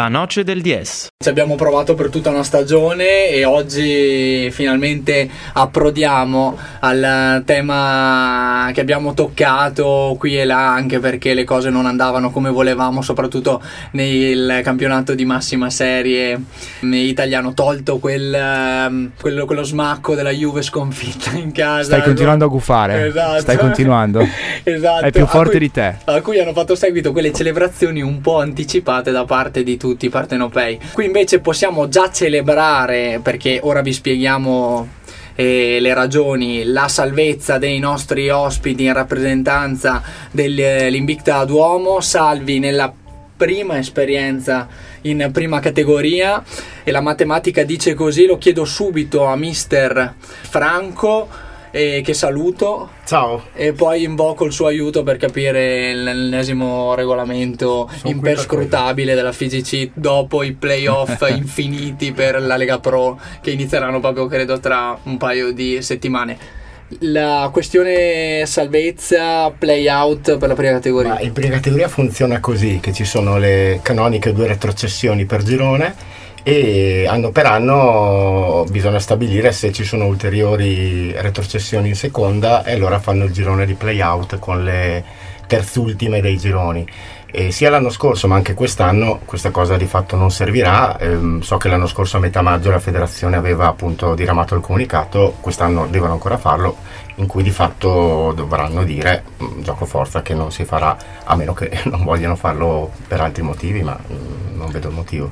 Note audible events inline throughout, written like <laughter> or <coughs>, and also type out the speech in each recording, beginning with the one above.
La noce del DS. Ci abbiamo provato per tutta una stagione e oggi finalmente approdiamo al tema che abbiamo toccato qui e là, anche perché le cose non andavano come volevamo, soprattutto nel campionato di massima serie italiano, tolto quel, ehm, quello, quello smacco della Juve sconfitta in casa. Stai continuando a gufare. Esatto. Stai continuando. <laughs> esatto. È più forte cui, di te. A cui hanno fatto seguito quelle celebrazioni un po' anticipate da parte di tutti i partenopei. Qui invece possiamo già celebrare, perché ora vi spieghiamo eh, le ragioni, la salvezza dei nostri ospiti in rappresentanza dell'Invicta Duomo, salvi nella prima esperienza in prima categoria. E la matematica dice così, lo chiedo subito a mister Franco e che saluto. Ciao. E poi invoco il suo aiuto per capire l'ennesimo regolamento Sono imperscrutabile della FIGC dopo i playoff <laughs> infiniti per la Lega Pro che inizieranno proprio credo tra un paio di settimane. La questione salvezza, play out per la prima categoria. Ma in prima categoria funziona così, che ci sono le canoniche due retrocessioni per girone e anno per anno bisogna stabilire se ci sono ulteriori retrocessioni in seconda e allora fanno il girone di playout con le terzultime dei gironi. E sia l'anno scorso ma anche quest'anno questa cosa di fatto non servirà. Ehm, so che l'anno scorso a metà maggio la federazione aveva appunto diramato il comunicato, quest'anno devono ancora farlo, in cui di fatto dovranno dire mm, gioco forza che non si farà, a meno che <laughs> non vogliano farlo per altri motivi, ma mm, non vedo il motivo.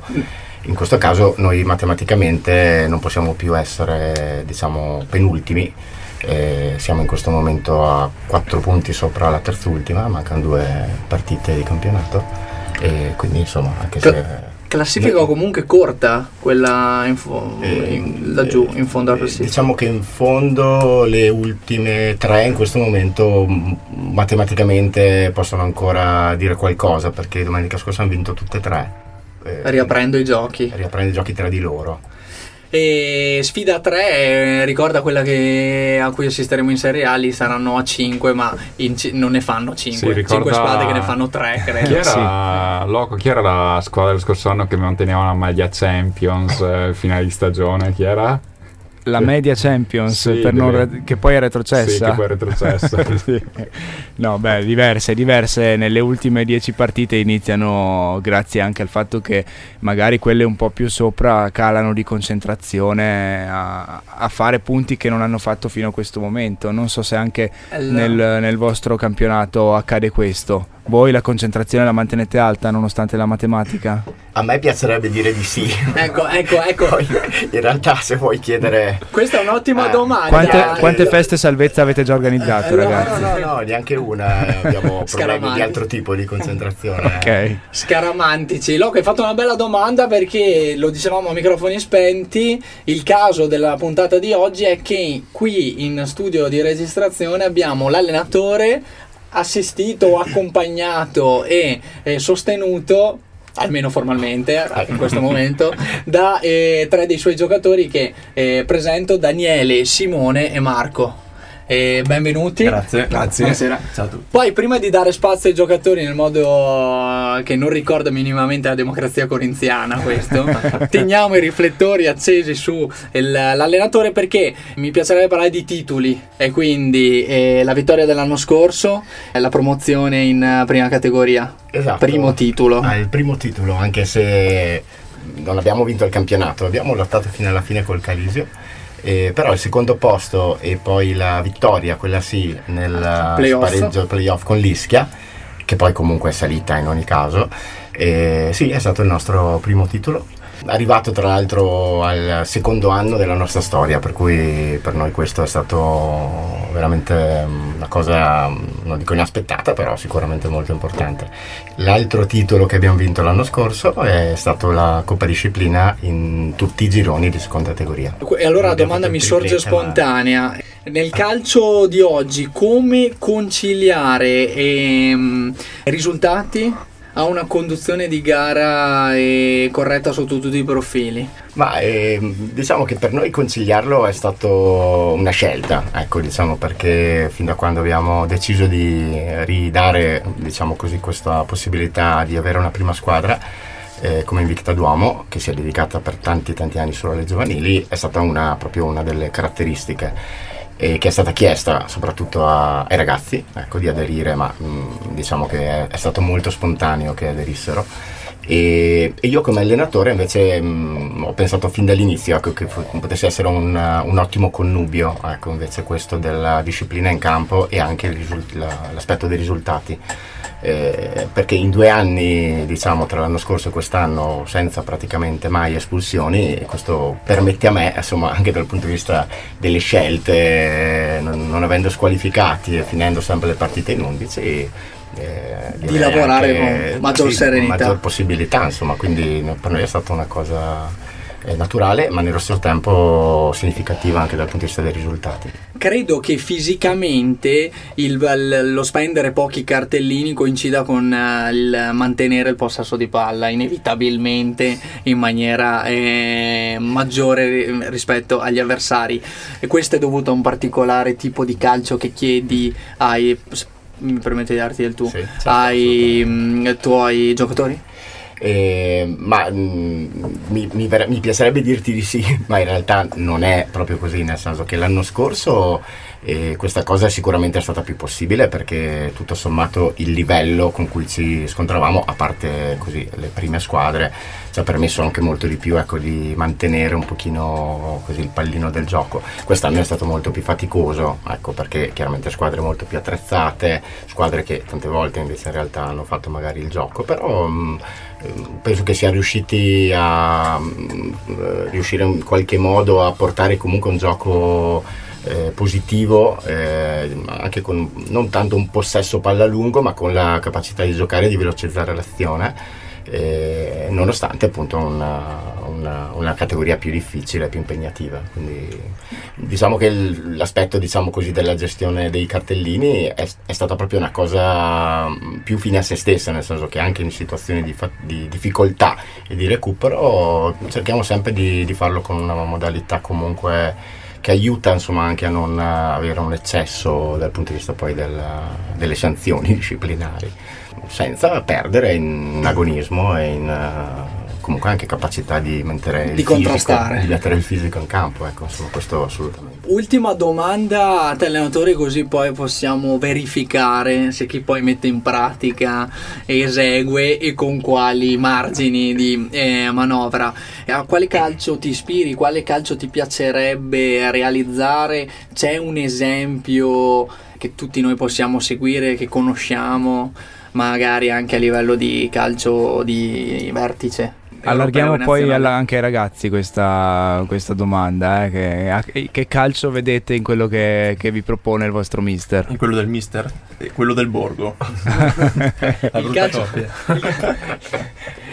In questo caso noi matematicamente non possiamo più essere diciamo, penultimi, eh, siamo in questo momento a 4 punti sopra la terzultima, mancano due partite di campionato. E quindi insomma anche se... Classifica comunque corta, quella in fo- eh, in, laggiù, in fondo alla classifica. Diciamo che in fondo le ultime tre in questo momento matematicamente possono ancora dire qualcosa perché domenica scorsa hanno vinto tutte e tre eh, riaprendo i giochi. Riaprendo i giochi tra di loro. E sfida 3 eh, ricorda quella che, a cui assisteremo in Serie A, lì saranno a 5, ma c- non ne fanno 5. Sì, ricorda... 5 squadre che ne fanno 3, credo. Chi era, sì. Loco, chi era la squadra dello scorso anno che manteneva la maglia Champions eh, finale di stagione? Chi era? La media Champions sì, re... che poi è retrocessa. Sì, che poi è retrocessa. <laughs> sì. No, beh, diverse, diverse. Nelle ultime dieci partite iniziano grazie anche al fatto che magari quelle un po' più sopra calano di concentrazione a, a fare punti che non hanno fatto fino a questo momento. Non so se anche allora. nel, nel vostro campionato accade questo. Voi la concentrazione la mantenete alta nonostante la matematica? A me piacerebbe dire di sì. <laughs> Ecco, ecco, ecco. Poi, in realtà se vuoi chiedere... Questa è un'ottima eh, domanda. Quante, quante, feste salvezza avete già organizzato, eh, ragazzi? No, no, no, neanche una. Abbiamo <laughs> problemi di altro tipo di concentrazione. ok. Scaramantici. Loco, hai fatto una bella domanda perché lo dicevamo a microfoni spenti. Il caso della puntata di oggi è che qui in studio di registrazione abbiamo l'allenatore assistito, accompagnato e eh, sostenuto almeno formalmente <laughs> in questo momento, da eh, tre dei suoi giocatori che eh, presento Daniele, Simone e Marco. E benvenuti. Grazie. Grazie. Buonasera. Ciao a tutti. Poi, prima di dare spazio ai giocatori nel modo che non ricorda minimamente la democrazia corinziana, <laughs> questo, teniamo i riflettori accesi sull'allenatore perché mi piacerebbe parlare di titoli. E quindi eh, la vittoria dell'anno scorso, la promozione in prima categoria. Esatto. Primo titolo. Ah, il primo titolo, anche se non abbiamo vinto il campionato, abbiamo lottato fino alla fine col Calisio eh, però il secondo posto e poi la vittoria, quella sì, nel playoff. spareggio playoff con l'Ischia, che poi comunque è salita in ogni caso, eh, sì, è stato il nostro primo titolo arrivato tra l'altro al secondo anno della nostra storia, per cui per noi questo è stato veramente una cosa, non dico inaspettata, però sicuramente molto importante. L'altro titolo che abbiamo vinto l'anno scorso è stato la Coppa Disciplina in tutti i gironi di seconda categoria. E allora la domanda mi sorge spontanea. Nel calcio di oggi come conciliare ehm, risultati ha una conduzione di gara corretta sotto tutti i profili? Ma eh, diciamo che per noi consigliarlo è stato una scelta, ecco, diciamo, perché fin da quando abbiamo deciso di ridare diciamo così, questa possibilità di avere una prima squadra, eh, come Invicta Duomo, che si è dedicata per tanti tanti anni solo alle giovanili, è stata una, proprio una delle caratteristiche e che è stata chiesta soprattutto a, ai ragazzi ecco, di aderire, ma mh, diciamo che è, è, stato molto spontaneo che aderissero. E, e io come allenatore invece mh, ho pensato fin dall'inizio ecco, che fu, potesse essere un, un ottimo connubio, ecco, invece questo della disciplina in campo e anche risult- la, l'aspetto dei risultati. Eh, perché in due anni, diciamo tra l'anno scorso e quest'anno, senza praticamente mai espulsioni, questo permette a me, insomma, anche dal punto di vista delle scelte, non, non avendo squalificati e finendo sempre le partite in 11, eh, di lavorare con maggior sì, serenità. Maggior possibilità, insomma, quindi per noi è stata una cosa naturale ma nello stesso tempo significativa anche dal punto di vista dei risultati. Credo che fisicamente il, lo spendere pochi cartellini coincida con uh, il mantenere il possesso di palla inevitabilmente in maniera eh, maggiore rispetto agli avversari e questo è dovuto a un particolare tipo di calcio che chiedi ai mi permette di darti del tu sì, certo, ai m, tuoi giocatori? Eh, ma mh, mm, mi, mi, mi, piacerebbe dirti di sì, <laughs> ma in realtà non è proprio così, nel senso che l'anno scorso eh, questa cosa è sicuramente stata più possibile perché tutto sommato il livello con cui ci scontravamo, a parte così le prime squadre, ci ha permesso anche molto di più ecco, di mantenere un pochino così, il pallino del gioco. Quest'anno è stato molto più faticoso, ecco, perché chiaramente squadre molto più attrezzate, squadre che tante volte invece in realtà hanno fatto magari il gioco, però... Mh, penso che sia riusciti a mm, riuscire in qualche modo a portare comunque un gioco eh, positivo eh, anche con non tanto un possesso palla lungo ma con la capacità di giocare e di velocizzare l'azione eh, nonostante appunto una, una, una, categoria più difficile, più impegnativa. Quindi diciamo che il, l'aspetto diciamo così, della gestione dei cartellini è, è, stata proprio una cosa più fine a se stessa, nel senso che anche in situazioni di, fa- di difficoltà e di recupero cerchiamo sempre di, di farlo con una modalità comunque che aiuta insomma anche a non avere un eccesso dal punto di vista poi del, delle sanzioni <laughs> disciplinari senza perdere in agonismo e in uh, comunque anche capacità di mettere di contrastare. fisico, di mettere il fisico in campo ecco insomma questo assolutamente. Ultima domanda a te allenatore così poi possiamo verificare se chi poi mette in pratica esegue e con quali margini di eh, manovra. A quale calcio ti ispiri? Quale calcio ti piacerebbe realizzare? C'è un esempio che tutti noi possiamo seguire che conosciamo magari anche a livello di calcio di vertice. Allarghiamo poi alla, anche ai ragazzi questa, questa domanda, eh, che, che, calcio vedete in quello che, che, vi propone il vostro mister? In quello del mister? Quello del Borgo. <laughs> La il, calcio, <laughs>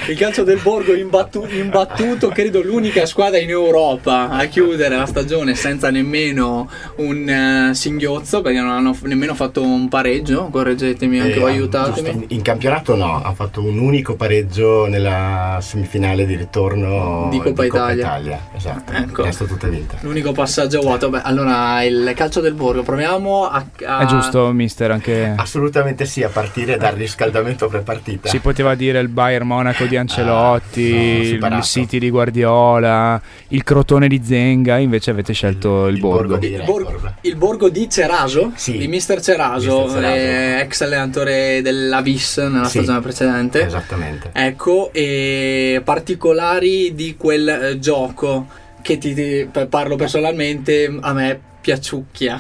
il calcio del Borgo imbattu, imbattuto, credo l'unica squadra in Europa a chiudere la stagione senza nemmeno un uh, singhiozzo, perché non hanno nemmeno fatto un pareggio, correggetemi anche eh, voi, aiutatemi. In, in campionato no, ha fatto un unico pareggio nella semifinale finale di ritorno di Coppa, di Italia. Coppa Italia. Esatto, ecco. resto tutte vinte. L'unico passaggio vuoto. Beh, allora il calcio del Borgo, proviamo a, a... È giusto, mister, anche... Assolutamente sì, a partire dal riscaldamento prepartita. Si poteva dire il Bayern Monaco di Ancelotti, ah, no, il City di Guardiola, il Crotone di Zenga, invece avete scelto il, il Borgo. Borgo il, Borgo, il Borgo di Ceraso, sì. di mister Ceraso, mister Ceraso. Eh, ex allenatore della Vis nella sì, stagione precedente. Esattamente. Ecco, e particolari di quel eh, gioco che ti, ti, parlo personalmente a me piaciucchia.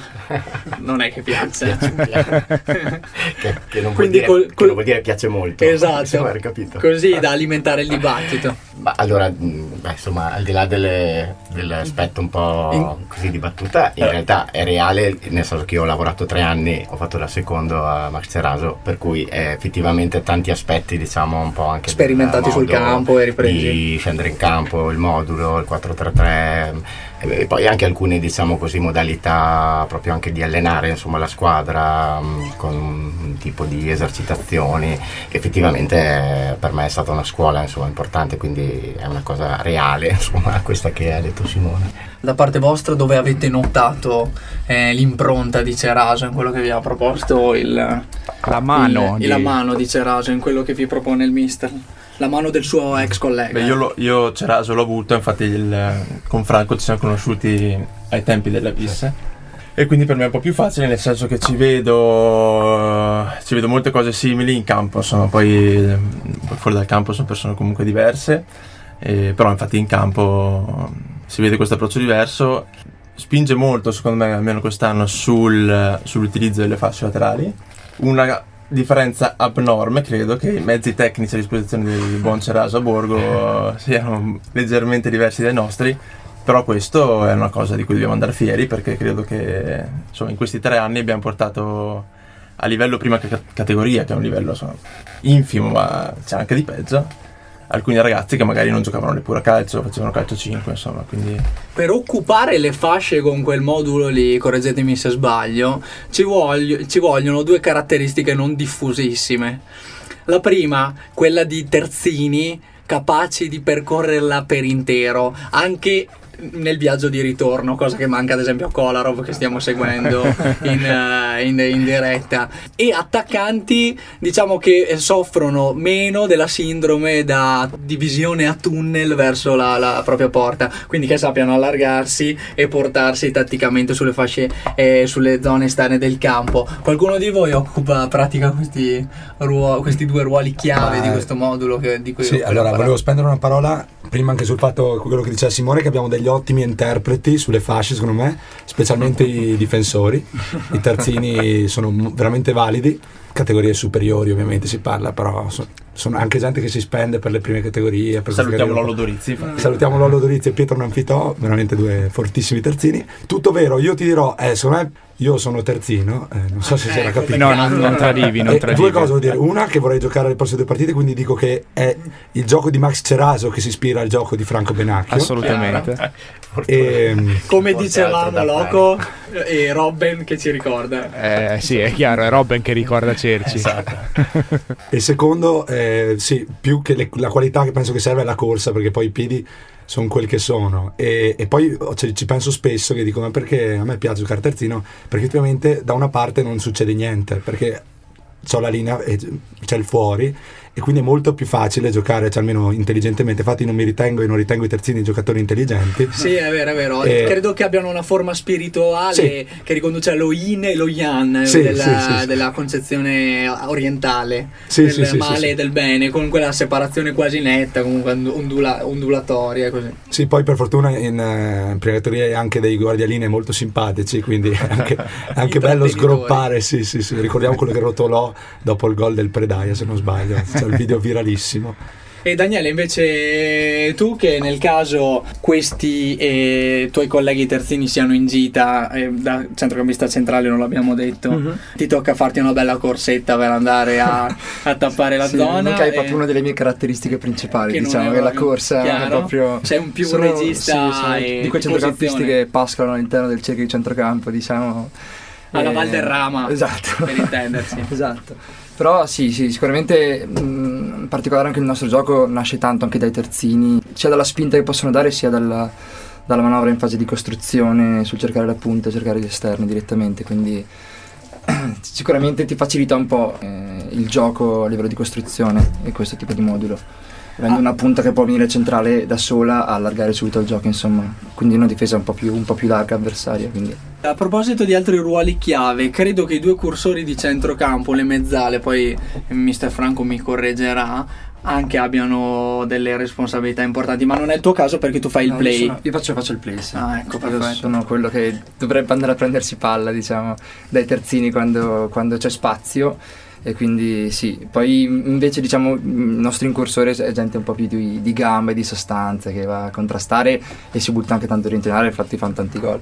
Non è che piace. <laughs> Che, che, non Quindi dire, col, col, non vuol dire piace molto. Esatto. <laughs> Così da alimentare il dibattito. Ma allora mm, beh, insomma al di là delle, dell'aspetto un po' in, così di battuta in eh. realtà è reale nel senso che io ho lavorato tre anni ho fatto da secondo a Max Ceraso per cui effettivamente tanti aspetti diciamo un po' anche sperimentati sul campo e ripresi. di scendere in campo il modulo il 433 e poi anche alcune diciamo così modalità proprio anche di allenare insomma, la squadra mh, mm, con un tipo di esercitazioni che effettivamente eh, per me è stata una scuola insomma, importante quindi è una cosa reale <laughs> insomma questa che ha detto Simone. Da parte vostra dove avete notato eh, l'impronta di Ceraso in quello che vi ha proposto il la mano, il, di... la mano di Ceraso in quello che vi propone il mister la mano del suo ex collega. Beh, io, lo, io Ceraso l'ho avuto, infatti il- con Franco ci siamo conosciuti ai tempi della VIS. E quindi per me è un po' più facile, nel senso che ci vedo, ci vedo molte cose simili in campo, insomma, poi eh, fuori dal campo sono persone comunque diverse, eh, però infatti in campo si vede questo approccio diverso. Spinge molto, secondo me, almeno quest'anno, sul- sull'utilizzo delle fasce laterali. Una differenza abnorme, credo, che i mezzi tecnici a disposizione del buon Ceraso a Borgo siano leggermente diversi dai nostri. Però questo è una cosa di cui dobbiamo andare fieri perché credo che insomma, in questi tre anni abbiamo portato a livello prima ca- categoria, che è un livello insomma, infimo, ma c'è anche di peggio, alcuni ragazzi che magari non giocavano neppure a calcio, facevano calcio 5, insomma, quindi Per occupare le fasce con quel modulo lì, correggetemi se sbaglio, ci, voglio- ci vogliono due caratteristiche non diffusissime. La prima, quella di terzini capaci di percorrerla per intero, anche nel viaggio di ritorno, cosa che manca ad esempio a Kolarov che stiamo seguendo in, eh, in- in diretta. E attaccanti, diciamo che soffrono meno della sindrome da divisione a tunnel verso la, la propria porta, quindi che sappiano allargarsi e portarsi tatticamente sulle fasce, eh, sulle zone esterne del campo. Qualcuno di voi occupa, pratica questi, ruo- questi due ruoli chiave Ma- di questo modulo che, di cui Sì, allora parlato? volevo spendere una parola prima anche sul fatto, quello che diceva Simone, che abbiamo degli ottimi interpreti sulle fasce, secondo me, specialmente i difensori. I terzini sono veramente validi, categorie superiori ovviamente si parla, però so- sono anche gente che si spende per le prime categorie. Salutiamo Lollo. Dorizzi. infatti. Salutiamo Lollo Dorizzi e Pietro Nanfitò, veramente due fortissimi terzini. Tutto vero, io ti dirò, eh, secondo me io sono terzino, eh, non so se si era capito. No, non, non tradivi, non tradivi. due cose vuol dire. Una che vorrei giocare le prossime due partite, quindi dico che è il gioco di Max Ceraso che si ispira al gioco di Franco Benacchio. Assolutamente. E, Come Forse dicevamo, Loco e Robben che ci ricorda. Eh, sì, è chiaro, è Robben che ricorda Cerci. e secondo, eh, sì, più che le- la qualità che penso che serve è la corsa, perché poi i piedi sono quel che sono. E, e poi cioè, ci penso spesso che dico, ma perché a me piace giocare terzino? Perché effettivamente da una parte non succede niente, perché c'ho la linea e c'è il fuori e quindi è molto più facile giocare, cioè almeno intelligentemente. Infatti non mi ritengo e non ritengo i terzini giocatori intelligenti. Sì, è vero, è vero. Eh, Credo che abbiano una forma spirituale Sì. che riconduce allo yin e lo yang Sì, della, sì, della concezione orientale del male e del bene, con quella separazione quasi netta, comunque ondula- ondulatoria. Così. Sì, poi per fortuna in, eh, in Pregatoria hai anche dei guardialine molto simpatici, quindi è anche, <laughs> anche bello sgroppare. Sì, sì, sì. Ricordiamo quello che rotolò dopo il gol del Predaia, se non sbaglio. <laughs> C'è il video viralissimo. E Daniele, invece tu che nel caso questi eh, tuoi colleghi terzini siano in gita, eh, da centrocampista centrale non l'abbiamo detto, Mhm. ti tocca farti una bella corsetta per andare a, a tappare la <laughs> Sì, zona. Luca è proprio una delle mie caratteristiche principali, Che diciamo, è che la corsa è chiaro. proprio... Sei un più sono- regista sì, sono di quei centrocampisti che pascolano all'interno del cerchio di centrocampo, diciamo... Alla Eh, Valderrama, Esatto. per intendersi. <laughs> esatto. Però sì, sì, sicuramente mh, in particolare anche il nostro gioco nasce tanto anche dai terzini, sia dalla spinta che possono dare sia dalla, dalla manovra in fase di costruzione sul cercare la punta, cercare gli esterni direttamente, quindi <clears throat> sicuramente ti facilita un po' eh, il gioco a livello di costruzione e questo tipo di modulo. Avendo una punta che può venire centrale da sola a allargare subito il gioco, insomma. Quindi una difesa un po' più, un po' più larga avversaria. Quindi. A proposito di altri ruoli chiave, credo che i due cursori di centrocampo, le mezzale, poi Mister Franco mi correggerà, anche abbiano delle responsabilità importanti, ma non è il tuo caso perché tu fai il No, play. Io, sono- io faccio, faccio il play, sì. Ah, ecco, perfetto. sono quello che dovrebbe andare a prendersi palla, diciamo, dai terzini quando, quando c'è spazio. E quindi sì, poi invece diciamo il nostro incursore è gente un po' più di, di gambe, di sostanza, che va a contrastare e si butta anche tanto in area, infatti fanno tanti gol,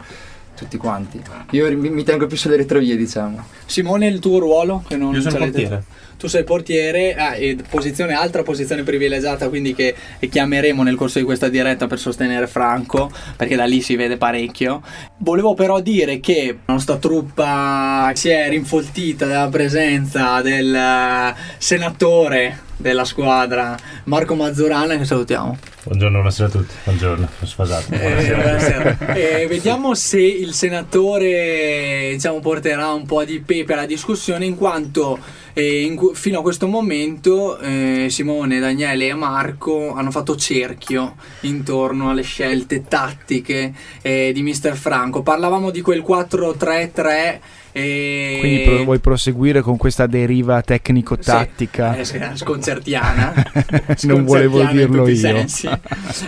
tutti quanti. Io mi, mi tengo più sulle retrovie, diciamo. Simone, il tuo ruolo? Che non Io sono portiere. Tu sei portiere, ah, e posizione, altra posizione privilegiata, quindi che chiameremo nel corso di questa diretta per sostenere Franco, perché da lì si vede parecchio. Volevo però dire che la nostra truppa si è rinfoltita dalla presenza del eh, senatore della squadra, Marco Mazzurana, che salutiamo. Buongiorno, buonasera a tutti. Buongiorno, sono sfasato. Eh, buonasera. Eh, <laughs> vediamo se il senatore diciamo, porterà un po' di pepe alla discussione in quanto E in cu- fino a questo momento eh, Simone, Daniele e Marco hanno fatto cerchio intorno alle scelte tattiche eh, di Mister Franco. Parlavamo di quel 4-3-3 e... Quindi pro- vuoi proseguire con questa deriva tecnico-tattica? Sì, eh, sì, sconcertiana. <laughs> non volevo dirlo io.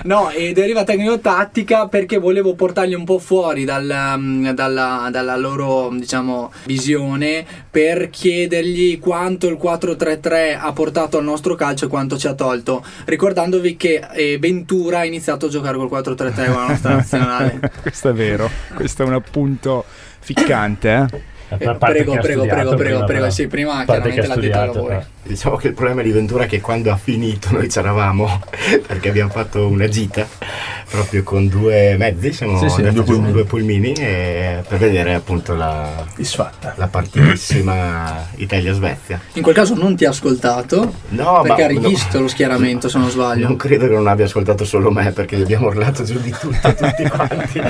No, e deriva tecnico-tattica perché volevo portarli un po' fuori dal, um, dalla, dalla loro, diciamo, visione per chiedergli quanto il 4-3-3 ha portato al nostro calcio e quanto ci ha tolto. Ricordandovi che eh, Ventura ha iniziato a giocare col 4-3-3 con la nostra <laughs> nazionale. questo è vero, questo è un appunto ficcante, eh? Eh, prego, che prego, studiato prego, prego, prego. Sì, prima che chiaramente ha l'ha detto studiato, lavori. Diciamo che il problema di Ventura è che quando ha finito noi c'eravamo <laughs> perché abbiamo fatto una gita proprio con due mezzi, siamo Sì, sì, andati due pulmini. due pulmini e- per vedere appunto la, Disfatta. la partitissima Italia-Svezia. In quel caso non ti ha ascoltato No, perché ha rivisto no. lo schieramento, se non sbaglio. Non credo che non abbia ascoltato solo me perché gli abbiamo urlato giù di tutto tutti <laughs> quanti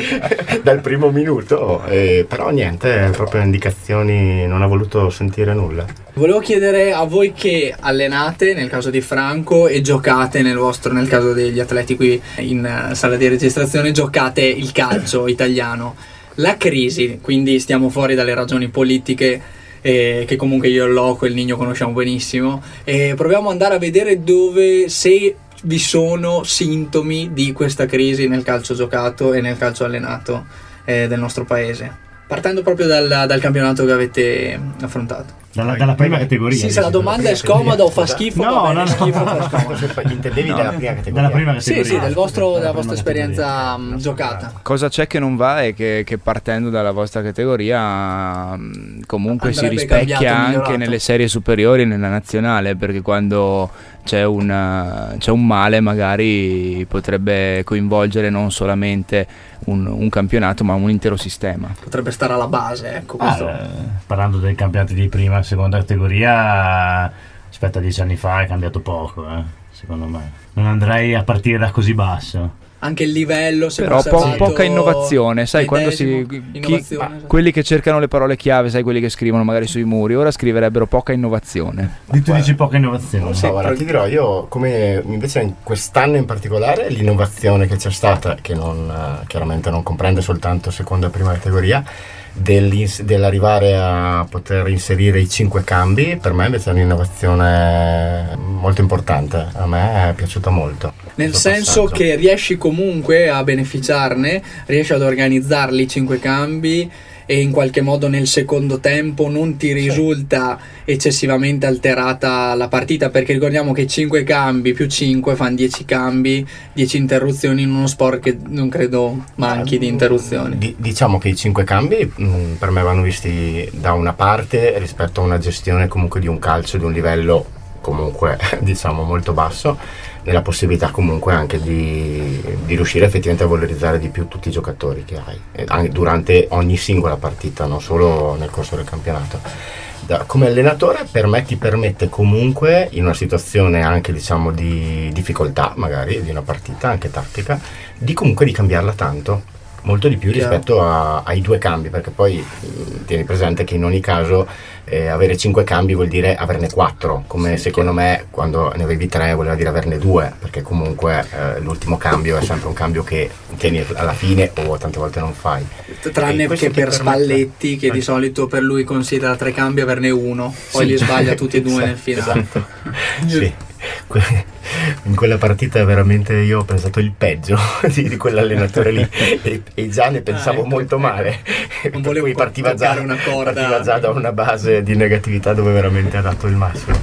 dal primo minuto, eh, però niente, proprio indicazioni, non ha voluto sentire nulla. Volevo chiedere a voi che allenate nel caso di Franco e giocate nel vostro, nel caso degli atleti qui in eh, sala di registrazione, giocate il calcio <coughs> italiano. La crisi, quindi stiamo fuori dalle ragioni politiche eh, che comunque io e Loco e il Nigno conosciamo benissimo e proviamo ad andare a vedere dove se vi sono sintomi di questa crisi nel calcio giocato e nel calcio allenato eh, del nostro paese. Partendo proprio dal, dal campionato che avete affrontato. Dalla, dalla prima categoria. Sì, se la domanda è scomoda o fa schifo, No, bene, no, no. schifo fa <laughs> fa- intendevi dalla prima categoria? Dalla prima Sì, categoria. sì, del vostro- Dalla della prima vostra esperienza, categoria. giocata. Cosa c'è che non va è che, che partendo dalla vostra categoria mh, comunque si Andrebbe rispecchia cambiato, anche migliorato. nelle serie superiori e nella nazionale perché quando c'è, una- c'è un male magari potrebbe coinvolgere non solamente un, un campionato ma un intero sistema. Potrebbe stare alla base, ecco. Ah, Questo. eh, parlando dei campionati di prima e seconda categoria, rispetto a dieci anni fa è cambiato poco, eh, secondo me. Non andrei a partire da così basso. Anche il livello, se Però po- poca innovazione, sai quando si... chi- ma esatto. quelli che cercano le parole chiave, sai quelli che scrivono magari sui muri, ora scriverebbero poca innovazione. Di tu dici poca innovazione. Sì, No, guarda, ti dirò, io come invece in quest'anno in particolare l'innovazione che c'è stata, che non, eh, chiaramente non comprende soltanto seconda e prima categoria, dell'arrivare a poter inserire i cinque cambi, per me invece è un'innovazione molto importante, a me è piaciuta molto. Nel senso passaggio. che riesci comunque a beneficiarne, riesci ad organizzarli i cinque cambi e in qualche modo nel secondo tempo non ti risulta eccessivamente alterata la partita perché ricordiamo che 5 cambi più 5 fanno 10 cambi 10 interruzioni in uno sport che non credo manchi di interruzioni. Di- diciamo che i cinque cambi mh, per me vanno visti da una parte rispetto a una gestione comunque di un calcio di un livello comunque <laughs> diciamo molto basso nella possibilità comunque anche di, di riuscire effettivamente a valorizzare di più tutti i giocatori che hai e anche durante ogni singola partita non solo nel corso del campionato Da- come allenatore per me ti permette comunque in una situazione anche diciamo di difficoltà magari di una partita anche tattica di comunque di cambiarla tanto molto di più Chiaro. rispetto a- ai due cambi perché poi tieni presente che in ogni caso eh, avere cinque cambi vuol dire averne quattro come secondo me quando ne avevi tre voleva dire averne due perché comunque eh, l'ultimo cambio è sempre un cambio che tieni alla fine o tante volte non fai tranne che per permette- Spalletti che di solito per lui considera tre cambi averne uno poi Sì. li sbaglia tutti e due <laughs> nel Esatto, finale esatto. <laughs> Sì. In quella partita veramente io ho pensato il peggio <laughs> di, di quell'allenatore lì e, e già ne pensavo Ah, ecco. molto male. Non Per volevo cui partiva già, una corda. partiva già da una base di negatività dove veramente ha dato il massimo.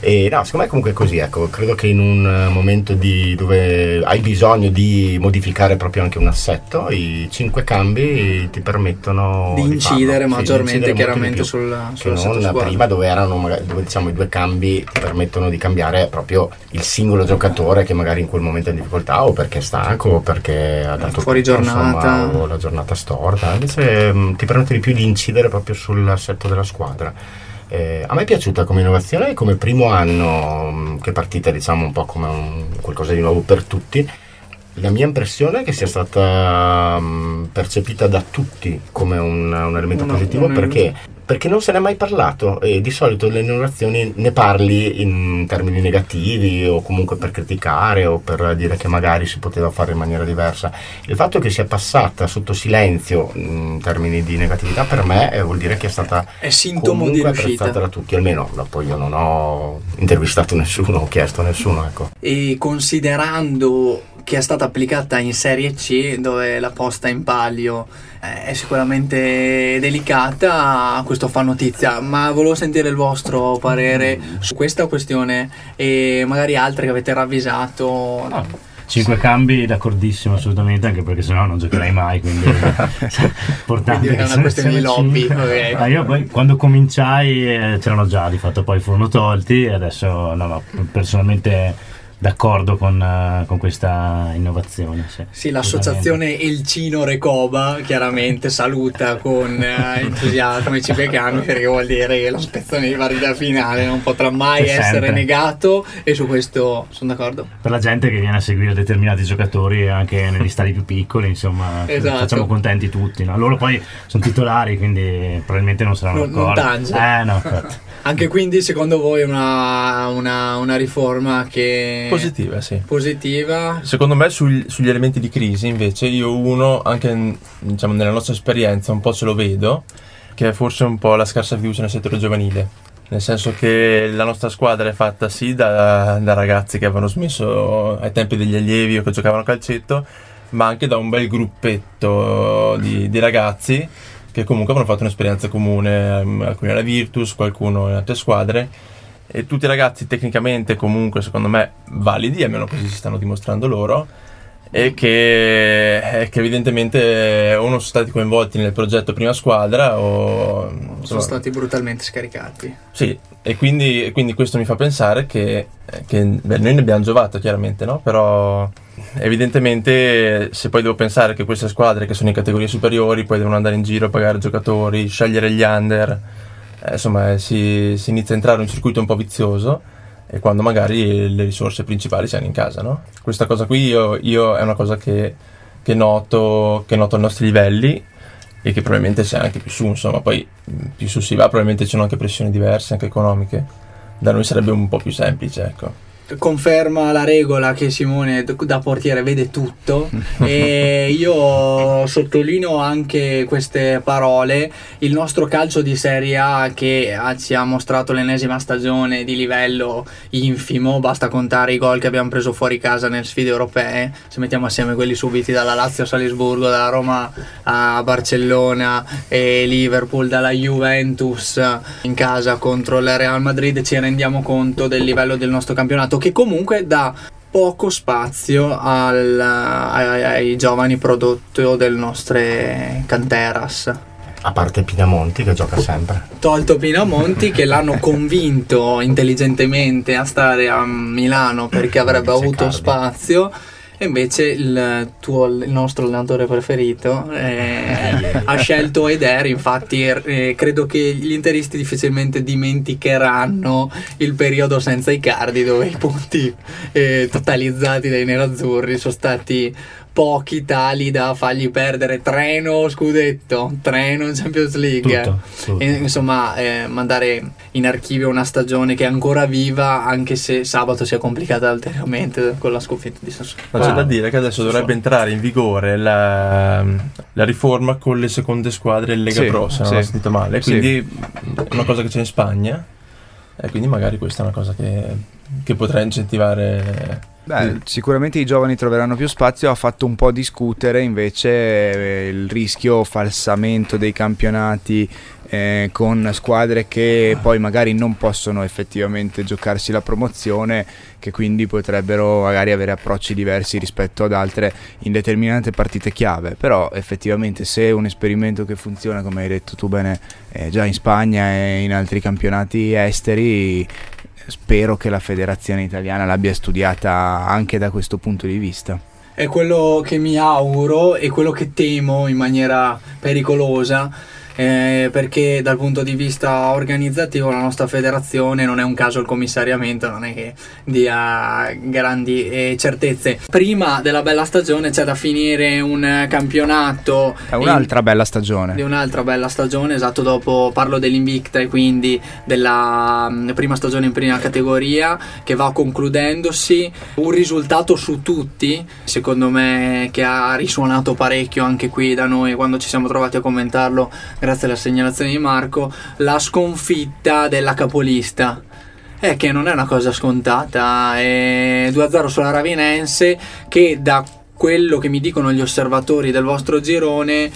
E no, secondo me comunque è così, ecco, credo che in un eh, momento di- dove hai bisogno di modificare proprio anche un assetto, i cinque cambi ti permettono di farlo. incidere Sì, di maggiormente incidere molto di chiaramente più sul, sull'assetto non squadra. prima dove erano dove diciamo i due cambi ti permettono di cambiare proprio il singolo giocatore che magari in quel momento è in difficoltà o perché è stanco o perché ha dato Fuori tutto, giornata. insomma, o la giornata storta. Invece mh, ti permette di più di incidere proprio sull'assetto della squadra. Eh, a me è piaciuta come innovazione come primo anno mh, che partita diciamo un po' come un- qualcosa di nuovo per tutti. La mia impressione è che sia stata mh, percepita da tutti come un, un elemento Una- positivo perché perché non se n'è mai parlato e di solito le innovazioni ne parli in termini negativi o comunque per criticare o per dire che magari si poteva fare in maniera diversa. Il fatto che sia passata sotto silenzio in termini di negatività per me eh, vuol dire che è stata È sintomo di riuscita. apprezzata da tutti, almeno no, poi io non ho intervistato nessuno, ho chiesto a nessuno, ecco. E considerando che è stata applicata in Serie C, dove la posta in palio eh, è sicuramente delicata, questo fa notizia. Ma volevo sentire il vostro parere su questa questione e magari altre che avete ravvisato. Ah, Cinque cambi d'accordissimo assolutamente anche perché sennò non giocherai mai quindi <laughs> importante Quindi è una questione di lobby, cinque. ok. Ah, io poi quando cominciai eh, c'erano già di fatto poi furono tolti e adesso no, no, personalmente d'accordo con, eh, con questa innovazione sì, Sì, l'associazione Elcino Recoba chiaramente saluta con eh, <laughs> entusiasmo i cipecani perché vuol dire che lo spezzone di partita finale non potrà mai Per essere sempre. negato e su questo sono d'accordo. per la gente che viene a seguire determinati giocatori anche negli stadi più piccoli insomma Esatto. facciamo contenti tutti no? loro poi sono titolari quindi probabilmente non saranno Non- non d'accordo tange. eh no. <laughs> Anche quindi secondo voi una, una, una riforma che Positiva, sì. positiva? Secondo me sugli, sugli elementi di crisi invece io uno, anche diciamo, nella nostra esperienza, un po' ce lo vedo, che è forse un po' la scarsa fiducia nel settore giovanile. Nel senso che la nostra squadra è fatta sì da, da ragazzi che avevano smesso ai tempi degli allievi o che giocavano a calcetto, ma anche da un bel gruppetto di, di ragazzi che comunque avevano fatto un'esperienza comune, ehm, alcuni alla Virtus, qualcuno in altre squadre e tutti i ragazzi tecnicamente comunque secondo me validi, almeno così si stanno dimostrando loro e che, che evidentemente o non sono stati coinvolti nel progetto prima squadra o Sono insomma, stati brutalmente scaricati. sì, e quindi, e quindi questo mi fa pensare che, che, beh, noi ne abbiamo giovato chiaramente, no? Però evidentemente se poi devo pensare che queste squadre che sono in categorie superiori poi devono andare in giro a pagare giocatori, scegliere gli under, eh, insomma eh, si, si inizia a entrare in un circuito un po' vizioso e quando magari le risorse principali si hanno in casa, no? Questa cosa qui io, io è una cosa che, che noto, che noto ai nostri livelli e che probabilmente c'è anche più su, insomma, poi più su si va, probabilmente ci sono anche pressioni diverse, anche economiche. Da noi sarebbe un po' più semplice, ecco. Conferma la regola che Simone da portiere vede tutto. <laughs> E io sottolineo anche queste parole. Il nostro calcio di Serie A che ci ha mostrato l'ennesima stagione di livello infimo, basta contare i gol che abbiamo preso fuori casa nelle sfide europee, se mettiamo assieme quelli subiti dalla Lazio a Salisburgo, dalla Roma a Barcellona e Liverpool, dalla Juventus in casa contro il Real Madrid, ci rendiamo conto del livello del nostro campionato che comunque dà poco spazio al- ai, ai giovani prodotti delle nostre canteras. A parte Pinamonti che gioca sempre. Tolto Pinamonti che l'hanno <laughs> convinto intelligentemente a stare a Milano perché avrebbe avuto Cardi. spazio e invece il, tuo, il nostro allenatore preferito eh, ha scelto Eder infatti eh, credo che gli interisti difficilmente dimenticheranno il periodo senza i cardi dove i punti eh, totalizzati dai nerazzurri sono stati pochi tali da fargli perdere treno scudetto treno Champions League tutto, tutto. e, insomma eh, mandare in archivio una stagione che è ancora viva anche se sabato si è complicata ulteriormente con la sconfitta di Sassuolo Ma c'è Ah. da dire che adesso dovrebbe entrare in vigore la, la riforma con le seconde squadre in Lega Sì, Pro, se non sì. ho sentito male. Sì. Quindi è una cosa che c'è in Spagna e quindi magari questa è una cosa che, che potrà incentivare. Beh, sicuramente i giovani troveranno più spazio, ha fatto un po' discutere invece eh, il rischio falsamento dei campionati eh, con squadre che poi magari non possono effettivamente giocarsi la promozione, che quindi potrebbero magari avere approcci diversi rispetto ad altre in determinate partite chiave. Però effettivamente se un esperimento che funziona, come hai detto tu bene, eh, già in Spagna e in altri campionati esteri, spero che la federazione italiana l'abbia studiata anche da questo punto di vista. è quello che mi auguro e quello che temo in maniera pericolosa eh, perché dal punto di vista organizzativo la nostra federazione non è un caso il commissariamento, non è che dia grandi eh, certezze. Prima della bella stagione c'è da finire un campionato. È un'altra in, bella stagione. Di un'altra bella stagione, esatto, dopo parlo dell'Invicta e quindi della mh, prima stagione in prima categoria che va concludendosi. Un risultato su tutti, secondo me, che ha risuonato parecchio anche qui da noi quando ci siamo trovati a commentarlo grazie alla segnalazione di Marco, la sconfitta della capolista. È che non è una cosa scontata, è 2-0 sulla Ravinense che da quello che mi dicono gli osservatori del vostro girone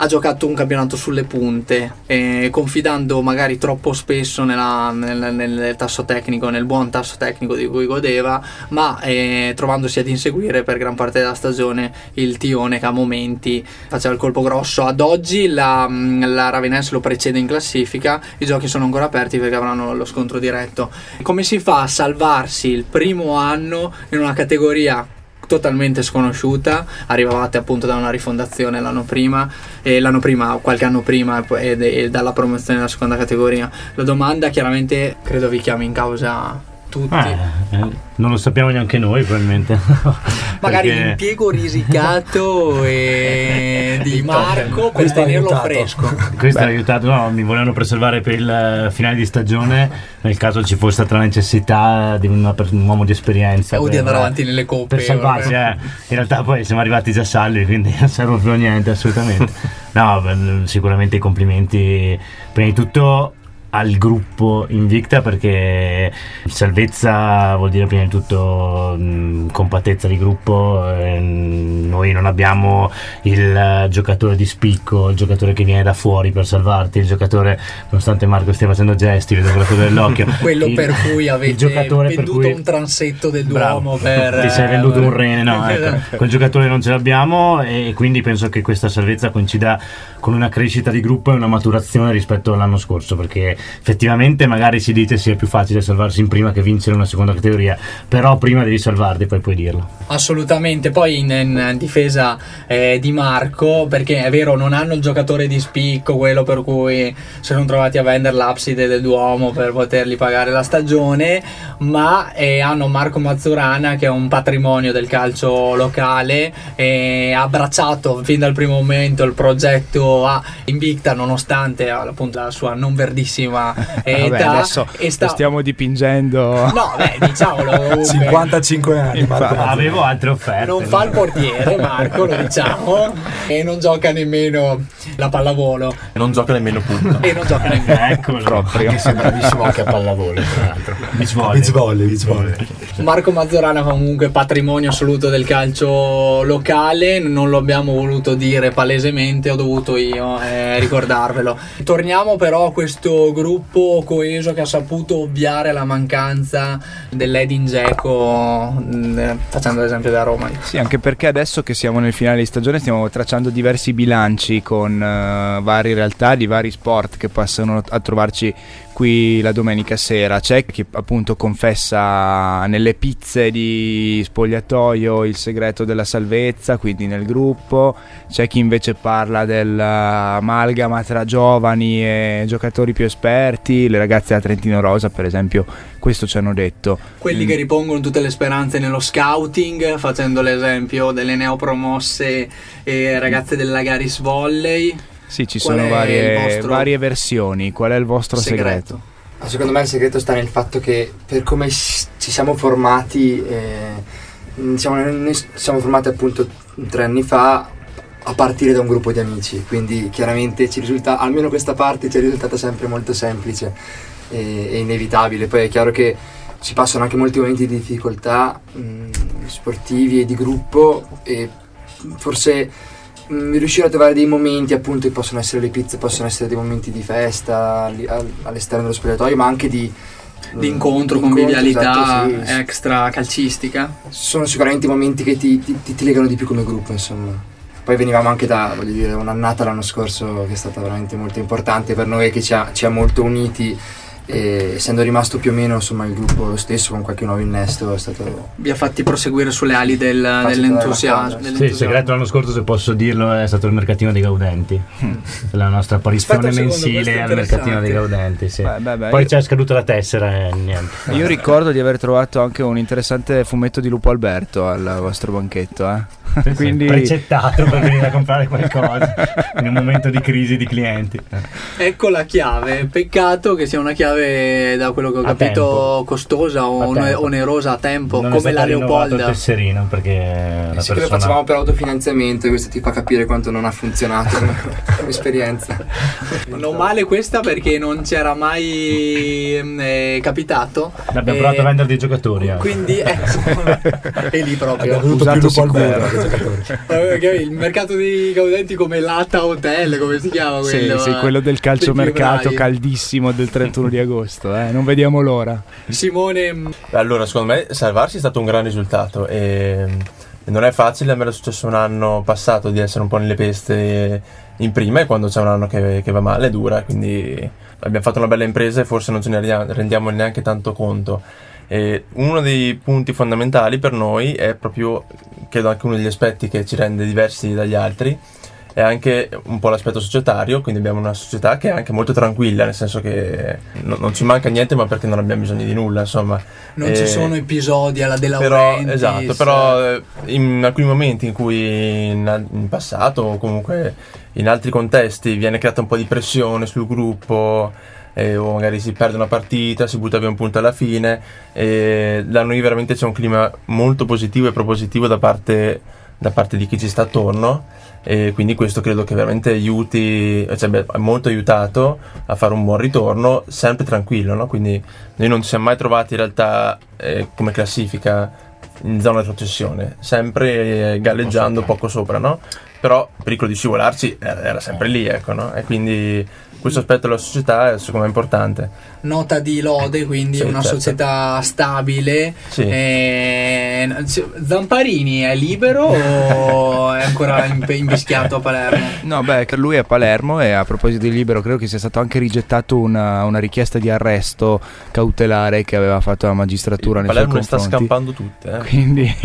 ha giocato un campionato sulle punte, eh, confidando magari troppo spesso nella, nel, nel, tasso tecnico, nel buon tasso tecnico di cui godeva, ma eh, trovandosi ad inseguire per gran parte della stagione il Tione che a momenti faceva il colpo grosso. Ad oggi la, la Ravenense lo precede in classifica, i giochi sono ancora aperti perché avranno lo scontro diretto. Come si fa a salvarsi il primo anno in una categoria totalmente sconosciuta, arrivavate appunto da una rifondazione l'anno prima, e l'anno prima, qualche anno prima e, e dalla promozione della seconda categoria. La domanda chiaramente credo vi chiami in causa tutti. Eh, eh, non lo sappiamo neanche noi, probabilmente. <laughs> Magari Perché... l'impiego risicato e <laughs> di Marco per tenerlo fresco. Questo ha aiutato, no, mi volevano preservare per il finale di stagione nel caso ci fosse stata la necessità di una, un uomo di esperienza. O per, di andare avanti nelle coppe. Per salvarsi, eh. In realtà poi siamo arrivati già salvi, quindi <laughs> non serve più a niente, assolutamente. no, sicuramente i complimenti. Prima di tutto al gruppo Invicta perché salvezza vuol dire prima di tutto mh, compattezza di gruppo eh, noi non abbiamo il giocatore di spicco il giocatore che viene da fuori per salvarti il giocatore nonostante Marco stia facendo gesti vedo quello dell'occhio <laughs> quello il, per cui avete venduto cui... un transetto del Duomo per, ti sei venduto un rene no ecco. <laughs> Quel giocatore non ce l'abbiamo e quindi penso che questa salvezza coincida con una crescita di gruppo e una maturazione rispetto all'anno scorso perché effettivamente magari si dice sia più facile salvarsi in prima che vincere una seconda categoria, però prima devi salvarti poi puoi dirlo. Assolutamente, poi in, in difesa eh, di Marco, perché è vero non hanno il giocatore di spicco, quello per cui si sono trovati a vendere l'abside del Duomo per potergli pagare la stagione, ma eh, hanno Marco Mazzurana che è un patrimonio del calcio locale, e ha abbracciato fin dal primo momento il progetto a Invicta nonostante appunto la sua non verdissima <laughs> età. Vabbè, adesso e sta... stiamo dipingendo. No, beh, diciamolo. 55 anni. Marco Avevo altre offerte. Non fa il portiere, Marco, lo diciamo. E non gioca nemmeno la pallavolo. Non gioca nemmeno punto. E non gioca nemmeno. <laughs> Eccolo. Proprio. Che sei bravissimo anche a pallavolo, tra l'altro. Volley, beach volley. Marco Mazzorana comunque patrimonio assoluto del calcio locale, non lo abbiamo voluto dire palesemente, ho dovuto io eh, ricordarvelo. Torniamo però a questo gruppo coeso che ha saputo ovviare la mancanza dell'Edin Dzeko mm, facendo l'esempio da Roma. Sì, anche perché adesso che siamo nel finale di stagione stiamo tracciando diversi bilanci con uh, varie realtà di vari sport che passano a trovarci qui la domenica sera. C'è chi appunto confessa nelle pizze di spogliatoio il segreto della salvezza, quindi nel gruppo. C'è chi invece parla dell'amalgama tra giovani e giocatori più esperti. Le ragazze da Trentino Rosa, per esempio, questo ci hanno detto. Quelli mm. che ripongono tutte le speranze nello scouting, facendo l'esempio delle neopromosse e ragazze della Garis Volley sì, ci Qual sono varie, varie, versioni. Qual è il vostro segreto? segreto? Secondo me il segreto sta nel fatto che per come ci siamo formati, eh, diciamo, noi siamo formati appunto tre anni fa a partire da un gruppo di amici, quindi chiaramente ci risulta, almeno questa parte ci è risultata sempre molto semplice e, e inevitabile. Poi è chiaro che ci passano anche molti momenti di difficoltà mh, sportivi e di gruppo e forse Mm, riuscire a trovare dei momenti appunto che possono essere le pizze, possono essere dei momenti di festa all'esterno dello spogliatoio, ma anche di di incontro, convivialità esatto, sì, extra calcistica. Sono sicuramente i momenti che ti, ti, ti, legano di più come gruppo, insomma. Poi venivamo anche da dire, un'annata l'anno scorso che è stata veramente molto importante per noi, che ci ha, ci ha molto uniti e essendo rimasto più o meno insomma il gruppo lo stesso con qualche nuovo innesto è stato Vi ha fatti proseguire sulle ali del- dell'entusiasmo. Sì, il segreto l'anno scorso, se posso dirlo, è stato il mercatino dei Gaudenti. <laughs> La nostra apparizione mensile al mercatino dei. Gaudenti. Sì. Beh, beh, beh, Poi io- c'è scaduta la tessera e niente. Io ricordo di aver trovato anche un interessante fumetto di Lupo Alberto al vostro banchetto, eh. Sì, Quindi precettato per venire a comprare qualcosa <laughs> in un momento di crisi di clienti. Ecco la chiave. Peccato che sia una chiave, da quello che ho A capito, tempo. costosa o A onerosa a tempo, Non come la Leopolda. tesserino perché la sì che lo persona facevamo per autofinanziamento e questo ti fa capire quanto non ha funzionato <laughs> come esperienza Non male questa perché non c'era mai ehm, eh, capitato. abbiamo Eh, provato a vendere dei giocatori. anche. Quindi, eh, <laughs> e lì proprio. Abbiamo avuto Usato più giocatori. <laughs> Eh, Il mercato di Gaudenti come l'Atta Hotel, come si chiama Sì, quello? sì, eh? quello del calciomercato Dei caldissimo del 31 di agosto, eh. Non vediamo l'ora. Simone, mm, Allora, secondo me salvarsi è stato un gran risultato e, non è facile, a me era successo un anno passato di essere un po' nelle peste in prima e quando c'è un anno che, che va male è dura, quindi abbiamo fatto una bella impresa e forse non ce ne rendiamo neanche tanto conto. E uno dei punti fondamentali per noi è proprio, credo anche uno degli aspetti che ci rende diversi dagli altri, è anche un po' l'aspetto societario, quindi abbiamo una società che è anche molto tranquilla, nel senso che no- non ci manca niente, ma perché non abbiamo bisogno di nulla, insomma. non Eh, ci sono episodi alla De però, esatto, però eh, in alcuni momenti in cui in, in passato o comunque in altri contesti viene creata un po' di pressione sul gruppo eh, o magari si perde una partita, si butta via un punto alla fine e da noi veramente c'è un clima molto positivo e propositivo da parte, da parte di chi ci sta attorno e quindi questo credo che veramente aiuti, cioè beh, ha molto aiutato a fare un buon ritorno sempre tranquillo, no? quindi noi non ci siamo mai trovati in realtà eh, come classifica in zona di retrocessione, sempre eh, galleggiando poco sopra, no? Però il pericolo di scivolarci era, era sempre lì, ecco, no? E quindi questo aspetto della società è secondo me importante. Nota di lode, quindi Sì, una certo. società stabile. Sì. Eh, Zamparini è libero o è ancora in- invischiato a Palermo? No, beh, lui è a Palermo e a proposito di libero credo che sia stato anche rigettato una, una richiesta di arresto cautelare che aveva fatto la magistratura nei Palermo suoi ne sta scampando tutte, eh. Quindi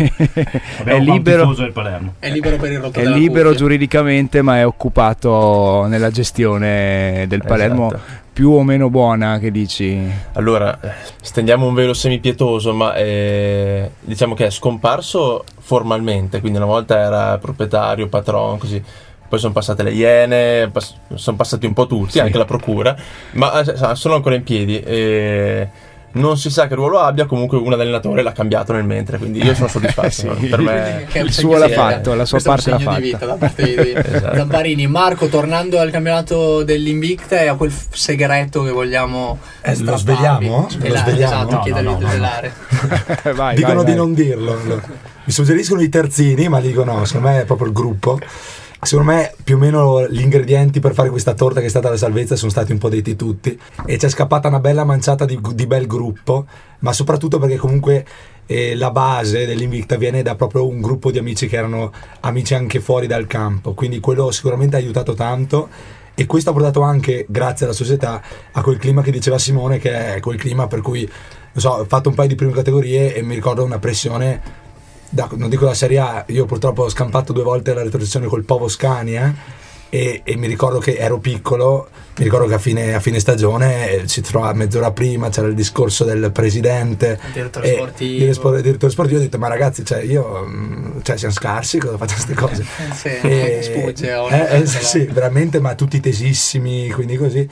è libero, tifoso del Palermo. È libero per il rotto è della libero cuffia. giuridicamente ma è occupato nella gestione del Palermo Esatto. più o meno buona che dici. Allora, eh, stendiamo un velo semipietoso, ma eh, diciamo che è scomparso formalmente, quindi una volta era proprietario, patron, così. Poi sono passate le iene, pass- sono passati un po' tutti, anche la procura, ma eh, sono ancora in piedi. E non si sa che ruolo abbia, comunque un allenatore l'ha cambiato nel mentre, quindi io sono <laughs> soddisfatto. Sì. Per me... Che è un Il suo l'ha di vita. fatto, la sua parte l'ha fatta. vita da parte di <laughs> Esatto. Zamparini. Marco, tornando al campionato dell'Invicta e a quel segreto che vogliamo Eh, lo strapparvi. sveliamo? Lo Svelare, sveliamo? Esatto, No, chiedergli no, no, di svelare. <laughs> vai, dicono vai, di vai. non dirlo. Mi suggeriscono i terzini, ma dico no, secondo me è proprio il gruppo. Secondo me più o meno gli ingredienti per fare questa torta che è stata la salvezza sono stati un po' detti tutti. E c'è scappata una bella manciata di, di bel gruppo, ma soprattutto perché comunque eh, la base dell'Invicta viene da proprio un gruppo di amici che erano amici anche fuori dal campo, quindi quello sicuramente ha aiutato tanto. E questo ha portato anche, grazie alla società, a quel clima che diceva Simone, che è quel clima per cui, non so, ho fatto un paio di prime categorie e mi ricordo una pressione, da- non dico la Serie A, io purtroppo ho scampato due volte la retrocessione col Povo Scania e, e mi ricordo che ero piccolo, mi ricordo che a fine, a fine stagione eh, si trovava mezz'ora prima, c'era il discorso del presidente, Direttore e- sportivo. dire- spor- direttore sportivo, ho detto ma ragazzi, cioè io, mm, cioè siamo scarsi, cosa facciamo queste cose? <laughs> Sì, E- <laughs> eh, eh, sì, veramente, ma tutti tesissimi, quindi così.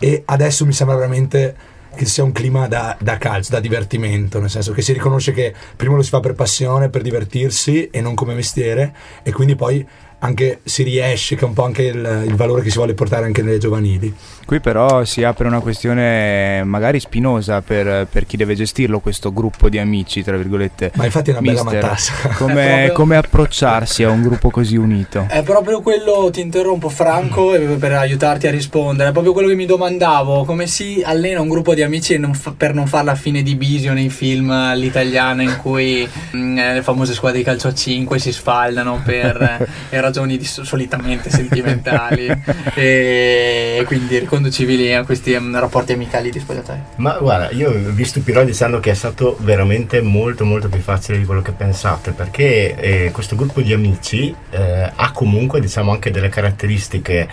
E adesso mi sembra veramente che sia un clima da, da calcio, da divertimento, nel senso che si riconosce che prima lo si fa per passione, per divertirsi e non come mestiere, e quindi poi anche si riesce, che è un po' anche il, il valore che si vuole portare anche nelle giovanili. Qui però si apre una questione magari spinosa per, per chi deve gestirlo questo gruppo di amici, tra virgolette. Ma infatti è una bella Mister, matassa. <laughs> Come, come approcciarsi a un gruppo così unito? È proprio quello, ti interrompo Franco per aiutarti a rispondere, è proprio quello che mi domandavo, come si allena un gruppo di amici non fa- per non fare la fine di Bisio nei film all'italiana in cui mm, eh, le famose squadre di calcio a 5 si sfaldano per eh, <laughs> ragioni di- solitamente sentimentali <laughs> e quindi riconducibili a questi em, rapporti amicali di spogliatoio. Ma guarda, io ho visto Pirò dicendo che è stato veramente molto molto più facile di quello che pensate, perché eh, questo gruppo di amici eh, ha comunque diciamo anche delle caratteristiche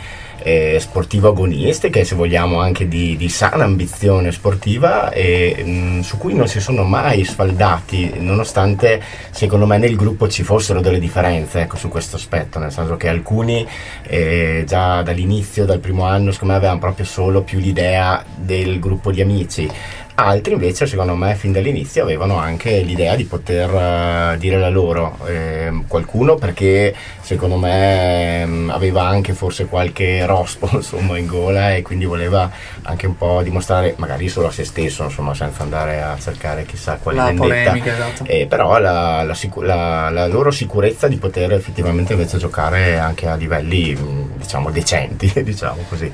eh, sportivo agonistiche, se vogliamo anche di, di sana ambizione sportiva, e, mh, su cui non si sono mai sfaldati, nonostante secondo me nel gruppo ci fossero delle differenze ecco, su questo aspetto, nel senso che alcuni eh, già dall'inizio, dal primo anno, secondo me avevano proprio solo più l'idea del gruppo di amici. Altri invece, secondo me, fin dall'inizio avevano anche l'idea di poter eh, dire la loro. Eh, qualcuno perché secondo me mh, aveva anche forse qualche rospo <laughs> insomma, in gola e quindi voleva anche un po' dimostrare, magari solo a se stesso, insomma, senza andare a cercare chissà quale La vendetta. polemica, esatto. Eh, però la, la sicu- la- loro sicurezza di poter effettivamente invece giocare anche a livelli diciamo decenti, <laughs> diciamo così.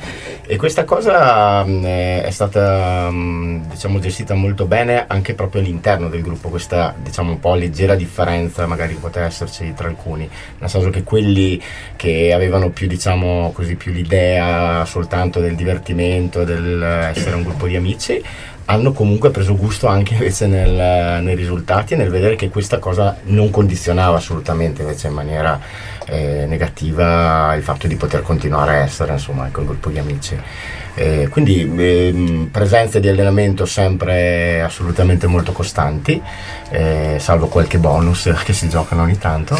E questa cosa mh, è è stata mh, diciamo, gestita molto bene anche proprio all'interno del gruppo, questa diciamo un po' leggera differenza magari che poteva esserci tra alcuni, nel senso che quelli che avevano più diciamo così più l'idea soltanto del divertimento, del essere un gruppo di amici, hanno comunque preso gusto anche invece nel- nei risultati e nel vedere che questa cosa non condizionava assolutamente invece in maniera eh, negativa il fatto di poter continuare a essere insomma ecco, il gruppo di amici. Eh, quindi ehm, presenze di allenamento sempre assolutamente molto costanti, eh, salvo qualche bonus <laughs> che si giocano ogni tanto.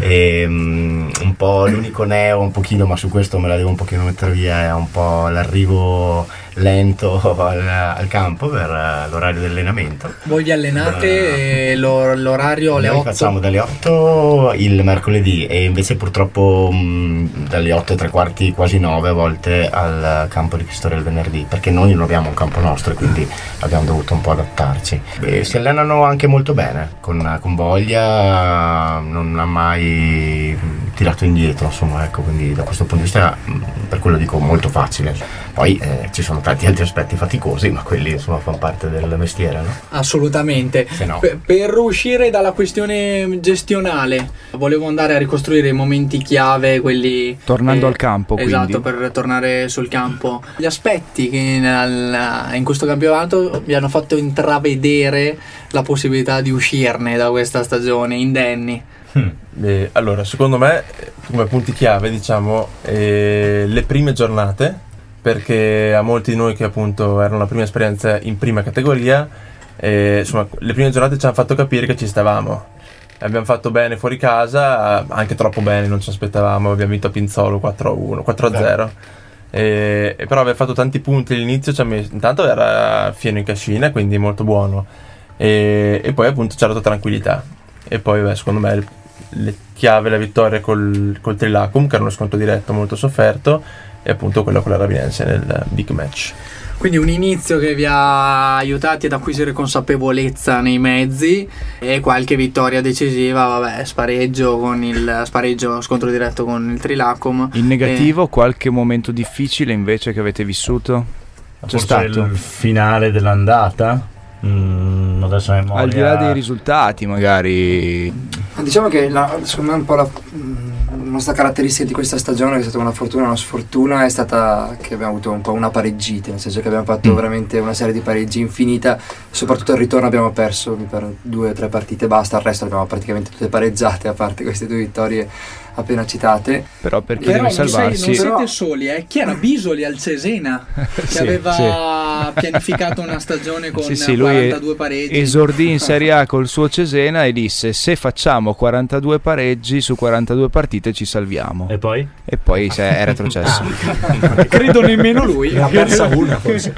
Ehm, un po' l'unico neo, un pochino, ma su questo me la devo un pochino mettere via, è un po' l'arrivo lento <laughs> al, al campo per eh, l'orario di allenamento. Voi vi allenate e l'or- l'orario alle Noi 8? facciamo dalle 8 il mercoledì e invece purtroppo mh, dalle 8 e tre quarti, quasi 9 a volte al campo di Pistoria il venerdì, perché noi non abbiamo un campo nostro e quindi abbiamo dovuto un po' adattarci. E si allenano anche molto bene, con, con voglia, non ha mai tirato indietro, insomma, ecco, quindi da questo punto di vista mh, per quello dico molto facile. Poi eh, ci sono tanti altri aspetti faticosi, ma quelli insomma fanno parte del mestiere, no? Assolutamente. No. Per, per uscire dalla questione gestionale, volevo andare a ricostruire i momenti chiave, quelli... Tornando al campo, Esatto, quindi. per tornare sul campo. Gli aspetti che nel- in questo campionato mi hanno fatto intravedere la possibilità di uscirne da questa stagione indenni. Eh, allora, secondo me, eh, come punti chiave, diciamo, eh, le prime giornate, perché a molti di noi che appunto erano la prima esperienza in prima categoria, eh, insomma, le prime giornate ci hanno fatto capire che ci stavamo. Abbiamo fatto bene fuori casa, anche troppo bene, non ci aspettavamo, abbiamo vinto a Pinzolo 4-1, 4-0. E, e però aver fatto tanti punti all'inizio ci ha messo, intanto era fieno in cascina, quindi molto buono. E, e poi appunto c'era la tranquillità. E poi beh, secondo me le chiave la vittoria col, col Trilacum, che era uno sconto diretto molto sofferto, e appunto quella con la Ravinense nel big match. Quindi un inizio che vi ha aiutati ad acquisire consapevolezza nei mezzi e qualche vittoria decisiva, vabbè, spareggio con il spareggio scontro diretto con il Trilacum. In negativo, qualche momento difficile invece che avete vissuto? C'è Forse stato? il finale dell'andata. Mm, adesso a memoria. Al di là dei risultati, magari. Diciamo che la- secondo me un po' la nostra caratteristica di questa stagione, che è stata una fortuna e una sfortuna, è stata che abbiamo avuto un po' una pareggita, nel senso che abbiamo fatto Mm. veramente una serie di pareggi infinita, soprattutto al ritorno abbiamo perso pare, due o tre partite e basta, il resto abbiamo praticamente tutte pareggiate, a parte queste due vittorie appena citate. Però per chi Però deve non, sei- salvarsi. non siete soli, eh. Chi era Bisoli al Cesena? <laughs> Che Sì, aveva pianificato una stagione con Sì, sì, lui 42 pareggi. esordì in Serie A col suo Cesena e disse se facciamo 42 pareggi su 42 partite ci salviamo. E poi? E poi è retrocesso. <laughs> Credo nemmeno <laughs> lui. Ne ha persa una forse.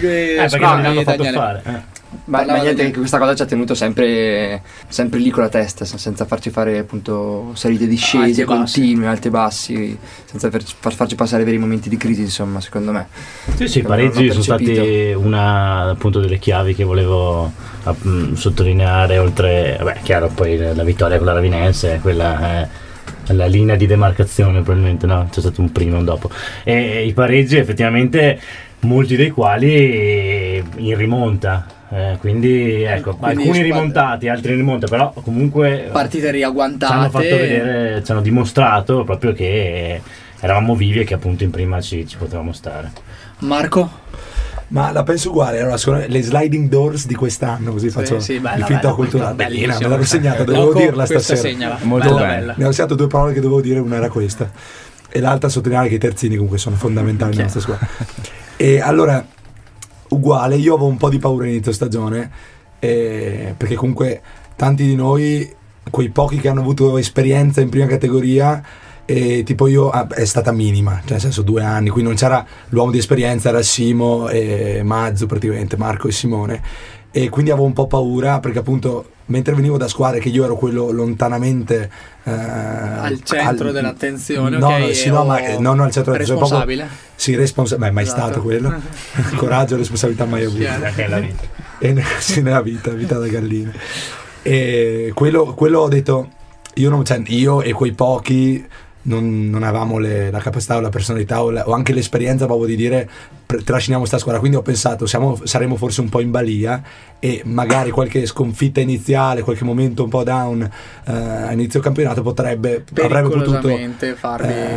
Eh, Eh, perché non l'hanno fatto fare. Eh. Ma, ma niente, che questa cosa ci ha tenuto sempre, sempre lì con la testa, se- senza farci fare appunto salite e discese Alti e bassi. continue, alti e bassi, senza far- farci passare veri momenti di crisi, insomma, secondo me. Sì, sì, i pareggi sono stati una appunto delle chiavi che volevo mh, sottolineare, oltre, vabbè, chiaro, poi la vittoria con la Ravinense, quella è la linea di demarcazione probabilmente, no? C'è stato un prima e un dopo. E, i pareggi effettivamente, molti dei quali in rimonta. Eh, quindi ecco, Quindi alcuni squadre- rimontati, altri in rimonta, però comunque Partite ci hanno riagguantate. fatto vedere, ci hanno dimostrato proprio che eravamo vivi e che appunto in prima ci, ci potevamo stare. Marco? Ma la penso uguale, allora, secondo me, le sliding doors di quest'anno, così faccio sì, bella, il finta bella, culturale. bellissima. Bellina, me l'avevo segnata, dovevo Loco, dirla stasera. segnala. Molto Bella, bene. bella. Ne ho segnato due parole che dovevo dire, una era questa. E l'altra sottolineare che i terzini comunque sono fondamentali nella nostra squadra. E allora, uguale, io avevo un po' di paura inizio stagione, eh, perché comunque tanti di noi, quei pochi che hanno avuto esperienza in prima categoria, e tipo io ah, è stata minima, cioè nel senso due anni, quindi non c'era l'uomo di esperienza, era Simo e Mazzu praticamente, Marco e Simone. E quindi avevo un po' paura perché appunto mentre venivo da squadre che io ero quello lontanamente eh, Al centro dell'attenzione, no, ok, no, sì, no, ma non al centro dell'attenzione, proprio- responsabile. sì, responsabile, mai Esatto. stato quello. <laughs> <laughs> Coraggio e responsabilità mai avuto. Anche nella vita. E <laughs> sì, nella vita, vita da gallina. E quello, quello ho detto, io, non, cioè, io e quei pochi non, non avevamo le- la capacità o la personalità o, la- o anche l'esperienza proprio di dire pre- trasciniamo sta squadra. Quindi ho pensato, siamo- saremo forse un po' in balia e magari qualche sconfitta iniziale, qualche momento un po' down eh, a inizio campionato potrebbe, avrebbe potuto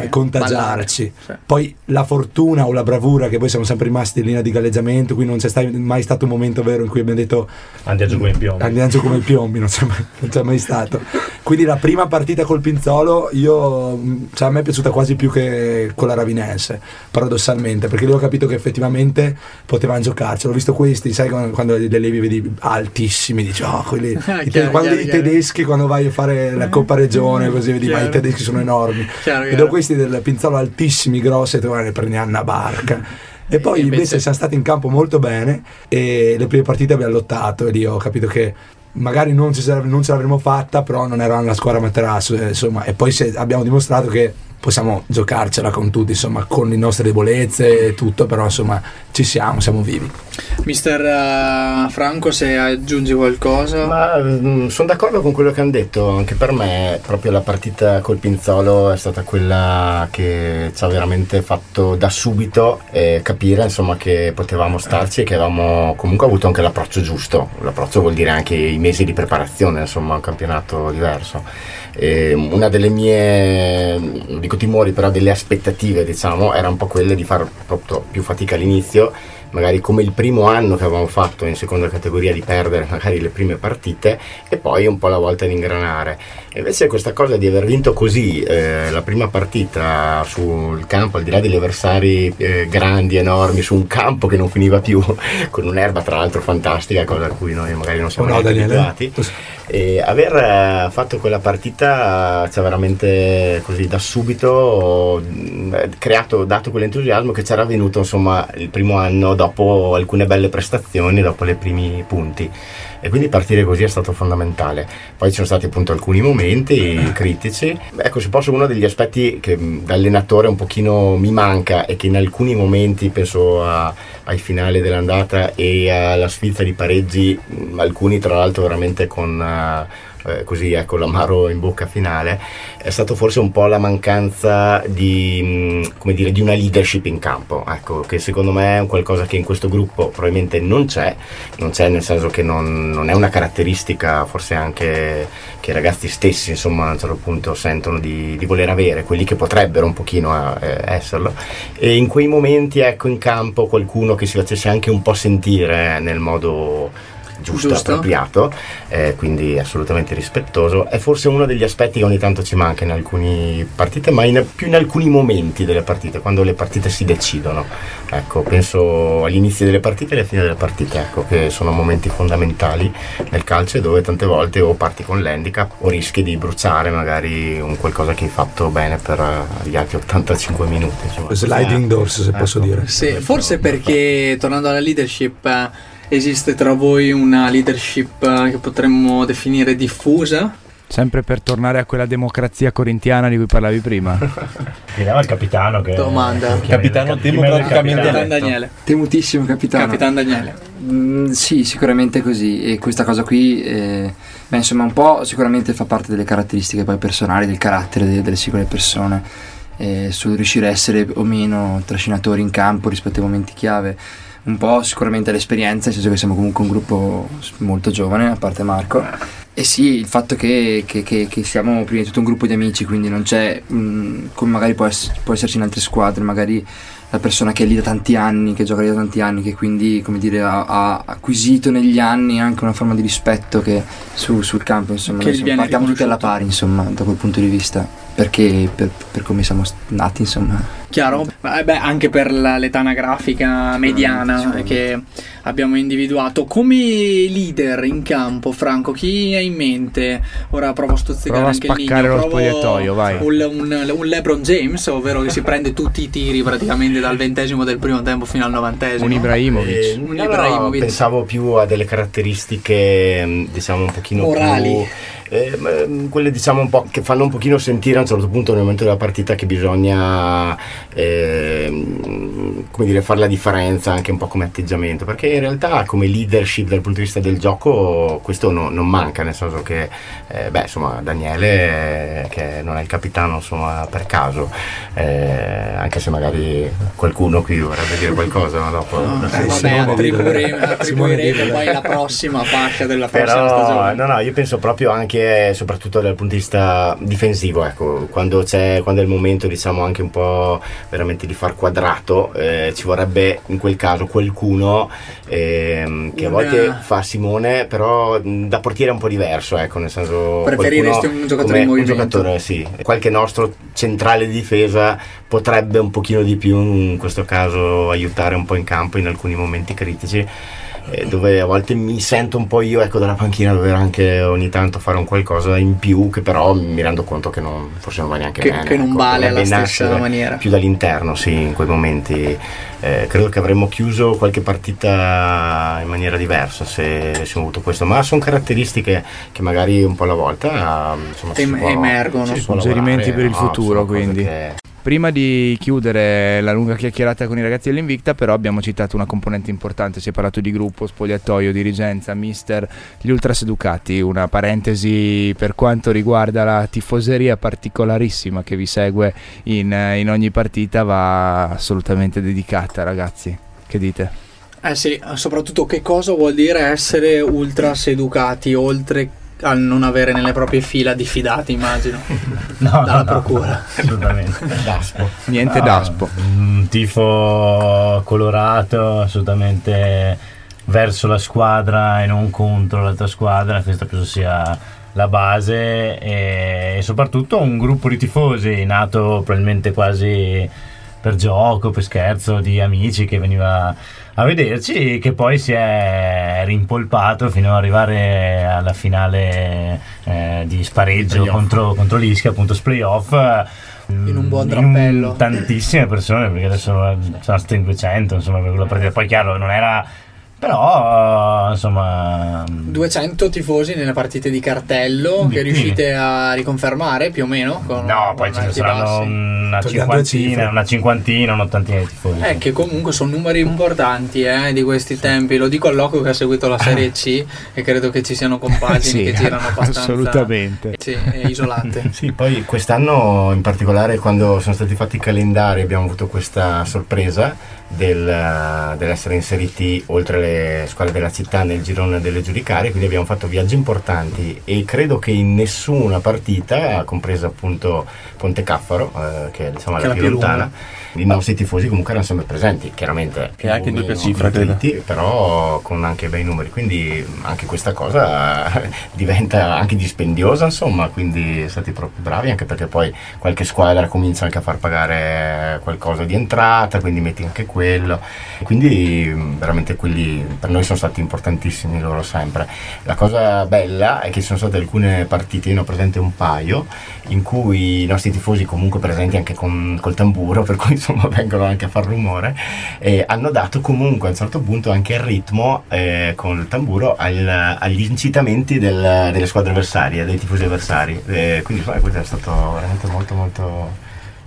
eh, contagiarci. Sì. Poi la fortuna o la bravura, che poi siamo sempre rimasti in linea di galleggiamento, quindi non c'è sta- mai stato un momento vero in cui abbiamo detto Andiamo giù come i piombi. andiamo giù come i piombi, non c'è, mai, non c'è mai stato. Quindi la prima partita col Pinzolo, io, cioè, a me è piaciuta quasi più che con la Ravinense, paradossalmente, perché lì ho capito che effettivamente potevano giocarci. Ho visto questi, sai, quando, quando li levi vedi altissimi, dici, oh, quelli, Ah, <laughs> i, te- chiaro, quando chiaro, i chiaro. tedeschi, quando vai a fare la <laughs> Coppa Regione, così vedi, ma i Chiaro. tedeschi sono enormi. Chiaro, Vedo chiaro. questi del Pinzolo altissimi, grossi, e tu "Guarda, ne prendi una barca. E poi <laughs> invece, invece- siamo stati in campo molto bene e le prime partite abbiamo lottato e lì ho capito che magari non, ci sare- non ce l'avremmo fatta, però non eravamo la squadra materasso, eh, insomma, e poi se- abbiamo dimostrato che possiamo giocarcela con tutti, insomma, con le nostre debolezze e tutto, però insomma ci siamo, siamo vivi. Mister eh, Franco, se aggiungi qualcosa. Ma sono d'accordo con quello che hanno detto, anche per me proprio la partita col Pinzolo è stata quella che ci ha veramente fatto da subito eh, capire insomma, che potevamo starci e che avevamo comunque avuto anche l'approccio giusto. L'approccio vuol dire anche i mesi di preparazione, insomma un campionato diverso. E una delle mie, dico timori, però delle aspettative diciamo, era un po' quelle di fare proprio più fatica all'inizio magari come il primo anno che avevamo fatto in seconda categoria di perdere magari le prime partite e poi un po' la volta di ingranare. Invece questa cosa di aver vinto così eh, la prima partita sul campo, al di là degli avversari eh, grandi, enormi, su un campo che non finiva più, <laughs> con un'erba tra l'altro fantastica, cosa a cui noi magari non siamo Oh no, abituati. E aver eh, fatto quella partita eh, ci ha veramente così da subito mh, creato, dato quell'entusiasmo che c'era venuto insomma il primo anno dopo alcune belle prestazioni, dopo i primi punti. E quindi partire così è stato fondamentale. Poi ci sono stati appunto alcuni momenti critici. Ecco, se posso, uno degli aspetti che da allenatore un pochino mi manca e che in alcuni momenti, penso a- ai finali dell'andata e alla sfilza di pareggi, alcuni tra l'altro veramente con... eh, eh, così ecco l'amaro in bocca finale. È stato forse un po' la mancanza di, come dire, di una leadership in campo ecco che secondo me è qualcosa che in questo gruppo probabilmente non c'è. Non c'è nel senso che non, non è una caratteristica forse anche che i ragazzi stessi insomma a un certo punto sentono di, di voler avere quelli che potrebbero un pochino eh, esserlo. E in quei momenti ecco in campo qualcuno che si facesse anche un po' sentire nel modo giusto, Giusto. appropriato, eh, quindi assolutamente rispettoso. È forse uno degli aspetti che ogni tanto ci manca in alcune partite, ma in- più in alcuni momenti delle partite, quando le partite si decidono. Ecco, penso agli inizi delle partite e alle fine delle partite, ecco, che sono momenti fondamentali nel calcio e dove tante volte o parti con l'handicap o rischi di bruciare magari un qualcosa che hai fatto bene per eh, gli altri 85 minuti. Insomma. Sliding doors, se Ecco. posso dire. Sì, forse perché tornando alla leadership eh, esiste tra voi una leadership eh, che potremmo definire diffusa. Sempre per tornare a quella democrazia corintiana di cui parlavi prima. <laughs> Chiediamo al capitano che... Domanda. Capitano democraticamente capitano? Capitan Daniele. Temutissimo capitano. Capitan Daniele. Mm, sì, sicuramente così. E questa cosa qui, eh, beh, insomma, un po' sicuramente fa parte delle caratteristiche poi personali, del carattere de- delle singole persone. eh, sul riuscire a essere o meno trascinatori in campo rispetto ai momenti chiave. Un po' sicuramente l'esperienza, nel senso che siamo comunque un gruppo molto giovane, a parte Marco. E sì, il fatto che, che- che- che siamo prima di tutto un gruppo di amici, quindi non c'è, mh, come magari può, ess- può esserci in altre squadre, magari la persona che è lì da tanti anni, che gioca lì da tanti anni, che quindi come dire, ha, ha acquisito negli anni anche una forma di rispetto che su- sul campo, insomma, Che viene partiamo tutti alla pari, insomma, da quel punto di vista, perché per, per come siamo nati, insomma. Chiaro? Eh beh, anche per la- l'età anagrafica mediana Sicuramente. che abbiamo individuato. Come leader in campo, Franco, chi hai in mente? Ora provo a stuzzicare Prova a anche il spaccare lo spogliatoio, vai. Un, un- un LeBron James, ovvero che si prende tutti i tiri praticamente dal ventesimo del primo tempo fino al novantesimo. Un Ibrahimovic. Eh, Un no, Ibrahimovic. pensavo più a delle caratteristiche mh, diciamo un pochino Morali. più eh, ma, mh, quelle diciamo un po' che fanno un pochino sentire a un certo punto nel momento della partita che bisogna ehm, come dire fare la differenza anche un po' come atteggiamento perché in realtà come leadership dal punto di vista del gioco questo no- non manca nel senso che eh, beh insomma Daniele eh, che non è il capitano insomma per caso eh, anche se magari qualcuno qui vorrebbe dire qualcosa ma dopo No, eh, vabbè, attribuiremo Didele. poi la prossima fascia della prossima però stagione. no, no, io penso proprio anche soprattutto dal punto di vista difensivo, ecco, quando c'è quando è il momento diciamo anche un po' veramente di far quadrato, eh, ci vorrebbe in quel caso qualcuno ehm, che a volte fa Simone, però da portiere è un po' diverso, ecco, nel senso Preferiresti un giocatore in movimento? Un giocatore, sì. Qualche nostro centrale di difesa potrebbe un pochino di più in questo caso aiutare un po' in campo in alcuni momenti critici eh, dove a volte mi sento un po' io ecco dalla panchina dover anche ogni tanto fare un qualcosa in più che però mi rendo conto che non, forse non va neanche Che- bene che non ecco. vale alla stessa maniera. più dall'interno sì in quei momenti Eh, credo che avremmo chiuso qualche partita in maniera diversa se avessimo avuto questo ma sono caratteristiche che magari un po' alla volta insomma, si può- emergono. si Suggerimenti lavorare, per il no? futuro, quindi. Prima di chiudere la lunga chiacchierata con i ragazzi dell'Invicta, però abbiamo citato una componente importante, si è parlato di gruppo, spogliatoio, dirigenza, mister, gli ultras educati, una parentesi per quanto riguarda la tifoseria particolarissima che vi segue in, in ogni partita va assolutamente dedicata ragazzi, che dite? Eh sì, soprattutto che cosa vuol dire essere ultras educati oltre a non avere nelle proprie fila diffidati, immagino. <laughs> No, Dalla no, no, procura. assolutamente. <laughs> Daspo. Niente No, d'aspo. Un tifo colorato assolutamente verso la squadra e non contro l'altra squadra, questa penso sia la base e, e soprattutto un gruppo di tifosi nato probabilmente quasi per gioco, per scherzo, di amici che veniva a vederci che poi si è rimpolpato fino ad arrivare alla finale eh, di spareggio contro, contro l'Ischia, appunto playoff In un buon in drappello. tantissime persone perché adesso sono state in 200 insomma per quella partita poi chiaro non era però insomma 200 tifosi nelle partite di cartello che Sì. riuscite a riconfermare più o meno con no poi ce ne saranno una cinquantina una cinquantina un'ottantina di tifosi Eh, che comunque sono numeri importanti eh, di questi tempi. Lo dico al loco che ha seguito la Serie C e credo che ci siano compagini Sì, che girano <laughs> abbastanza assolutamente. sì, eh, isolate. <laughs> Sì, poi quest'anno in particolare quando sono stati fatti i calendari abbiamo avuto questa sorpresa del- dell'essere inseriti oltre le squadre della città nel girone delle giudicarie, quindi abbiamo fatto viaggi importanti e credo che in nessuna partita, compresa appunto Ponte Caffaro, eh, che è diciamo Che la più più lunga. I nostri tifosi comunque erano sempre presenti, chiaramente Che anche in doppia cifra, credo. però con anche bei numeri, quindi anche questa cosa <laughs> diventa anche dispendiosa, insomma, quindi siete stati proprio bravi, anche perché poi qualche squadra comincia anche a far pagare qualcosa di entrata, quindi metti anche quello, quindi veramente quelli per noi sono stati importantissimi loro sempre. La cosa bella è che ci sono state alcune partite, io ne ho presente un paio, in cui i nostri tifosi comunque presenti anche con, col tamburo, <laughs> per cui insomma <laughs> vengono anche a far rumore, e hanno dato comunque a un certo punto anche il ritmo eh, con il tamburo al- agli incitamenti del- delle squadre avversarie, dei tifosi avversari. Eh, quindi insomma, questo è stato veramente molto molto...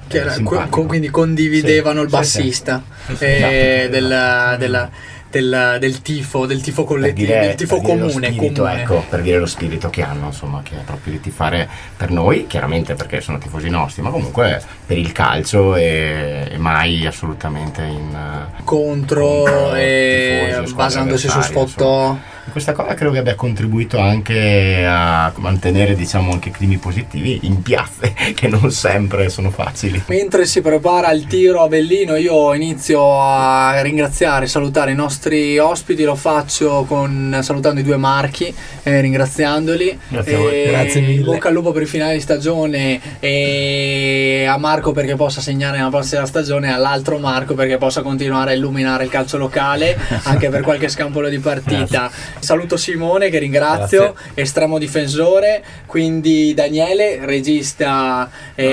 eh, Che era- co- quindi condividevano Sì, il bassista sì. Sì, esatto. della, della- del, del tifo, del tifo collettivo, dire, del tifo comune, spirito, comune. ecco, per dire lo spirito che hanno, insomma, che è proprio di tifare per noi, chiaramente perché sono tifosi nostri, ma comunque per il calcio e, e mai assolutamente in contro, contro e basandosi su sfottò. Questa cosa credo che abbia contribuito anche a mantenere, diciamo, anche climi positivi in piazze, <laughs> che non sempre sono facili. Mentre si prepara il tiro a Bellino, io inizio a ringraziare, salutare i nostri ospiti. Lo faccio con, salutando i due marchi, eh, ringraziandoli. Grazie a voi. Grazie mille. Bocca al lupo per il finale di stagione. E a Marco perché possa segnare nella prossima stagione, e all'altro Marco perché possa continuare a illuminare il calcio locale <laughs> anche per qualche scampolo di partita. Saluto Simone che ringrazio, estremo difensore. Quindi Daniele, regista eh,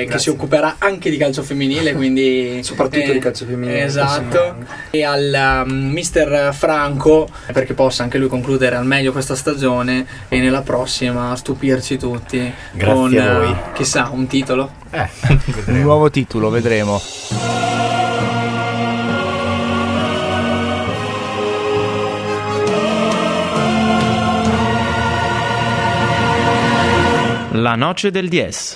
che Grazie. si occuperà anche di calcio femminile, quindi <laughs> Soprattutto eh, di calcio femminile, Esatto. E al um, mister Franco perché possa anche lui concludere al meglio questa stagione e nella prossima stupirci tutti Grazie con a voi. eh, chissà un titolo. Eh, <laughs> Un nuovo titolo, vedremo. La noce del 10.